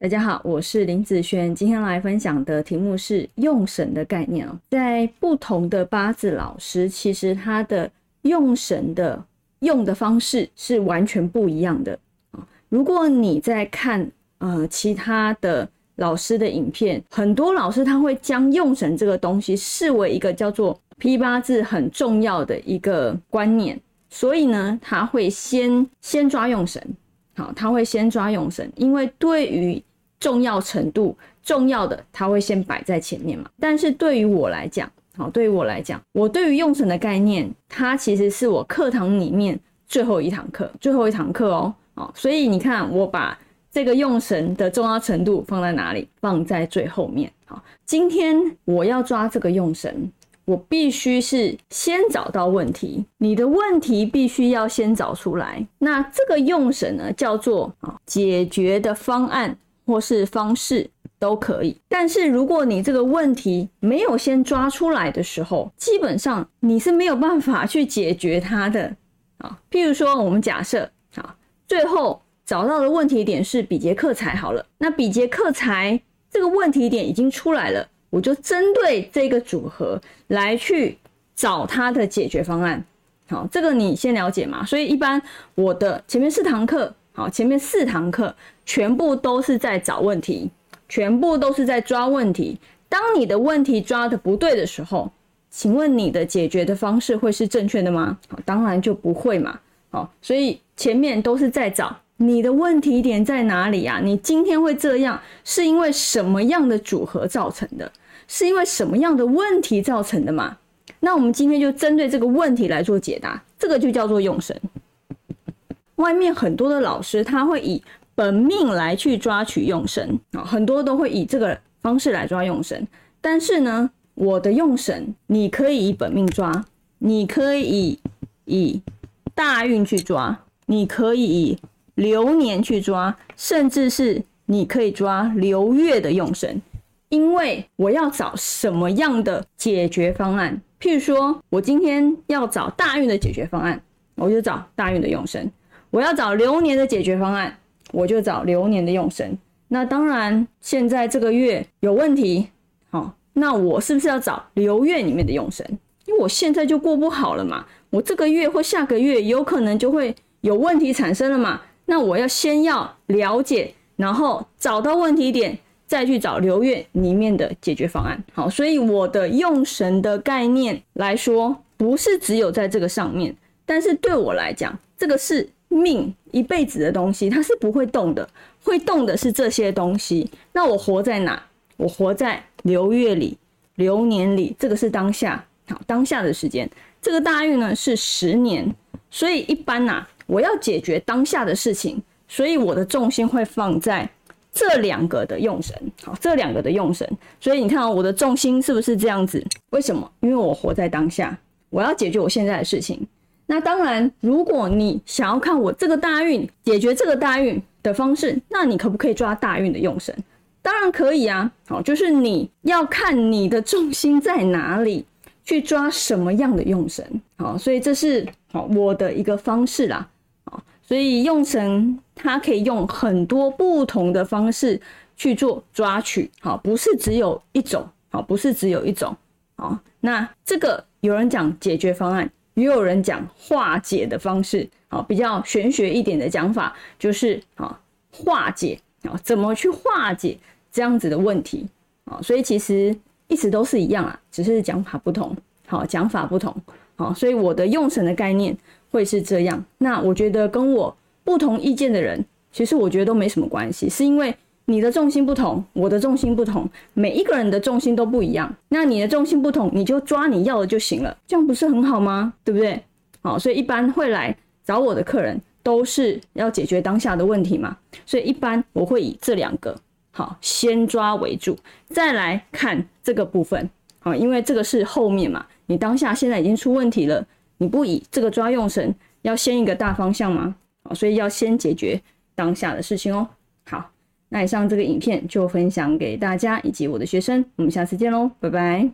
大家好，我是林子轩，今天来分享的题目是用神的概念哦。在不同的八字老师，其实他的用神的用的方式是完全不一样的啊。如果你在看呃其他的老师的影片，很多老师他会将用神这个东西视为一个叫做批八字很重要的一个观念，所以呢，他会先先抓用神，好，他会先抓用神，因为对于重要程度重要的，他会先摆在前面嘛。但是对于我来讲，好，对于我来讲，我对于用神的概念，它其实是我课堂里面最后一堂课，最后一堂课哦，哦，所以你看，我把这个用神的重要程度放在哪里？放在最后面。好，今天我要抓这个用神，我必须是先找到问题，你的问题必须要先找出来。那这个用神呢，叫做啊解决的方案。或是方式都可以，但是如果你这个问题没有先抓出来的时候，基本上你是没有办法去解决它的啊。譬如说，我们假设啊，最后找到的问题点是比劫克财好了，那比劫克财这个问题点已经出来了，我就针对这个组合来去找它的解决方案。好，这个你先了解嘛。所以一般我的前面四堂课。好，前面四堂课全部都是在找问题，全部都是在抓问题。当你的问题抓的不对的时候，请问你的解决的方式会是正确的吗？好，当然就不会嘛。好，所以前面都是在找你的问题点在哪里啊？你今天会这样，是因为什么样的组合造成的？是因为什么样的问题造成的嘛？那我们今天就针对这个问题来做解答，这个就叫做用神。外面很多的老师，他会以本命来去抓取用神啊，很多都会以这个方式来抓用神。但是呢，我的用神，你可以以本命抓，你可以以大运去抓，你可以以流年去抓，甚至是你可以抓流月的用神。因为我要找什么样的解决方案？譬如说，我今天要找大运的解决方案，我就找大运的用神。我要找流年的解决方案，我就找流年的用神。那当然，现在这个月有问题，好，那我是不是要找流月里面的用神？因为我现在就过不好了嘛，我这个月或下个月有可能就会有问题产生了嘛。那我要先要了解，然后找到问题点，再去找流月里面的解决方案。好，所以我的用神的概念来说，不是只有在这个上面，但是对我来讲，这个是。命一辈子的东西，它是不会动的，会动的是这些东西。那我活在哪？我活在流月里、流年里，这个是当下，好，当下的时间。这个大运呢是十年，所以一般呐，我要解决当下的事情，所以我的重心会放在这两个的用神，好，这两个的用神。所以你看，我的重心是不是这样子？为什么？因为我活在当下，我要解决我现在的事情。那当然，如果你想要看我这个大运解决这个大运的方式，那你可不可以抓大运的用神？当然可以啊。好，就是你要看你的重心在哪里，去抓什么样的用神。好，所以这是好我的一个方式啦。好，所以用神它可以用很多不同的方式去做抓取。好，不是只有一种。好，不是只有一种。好，那这个有人讲解决方案。也有人讲化解的方式，啊，比较玄学一点的讲法，就是啊，化解啊，怎么去化解这样子的问题啊？所以其实一直都是一样啊，只是讲法不同，好，讲法不同，好，所以我的用神的概念会是这样。那我觉得跟我不同意见的人，其实我觉得都没什么关系，是因为。你的重心不同，我的重心不同，每一个人的重心都不一样。那你的重心不同，你就抓你要的就行了，这样不是很好吗？对不对？好，所以一般会来找我的客人都是要解决当下的问题嘛。所以一般我会以这两个好先抓为主，再来看这个部分好，因为这个是后面嘛。你当下现在已经出问题了，你不以这个抓用神要先一个大方向吗？好，所以要先解决当下的事情哦。好。那以上这个影片就分享给大家以及我的学生，我们下次见喽，拜拜。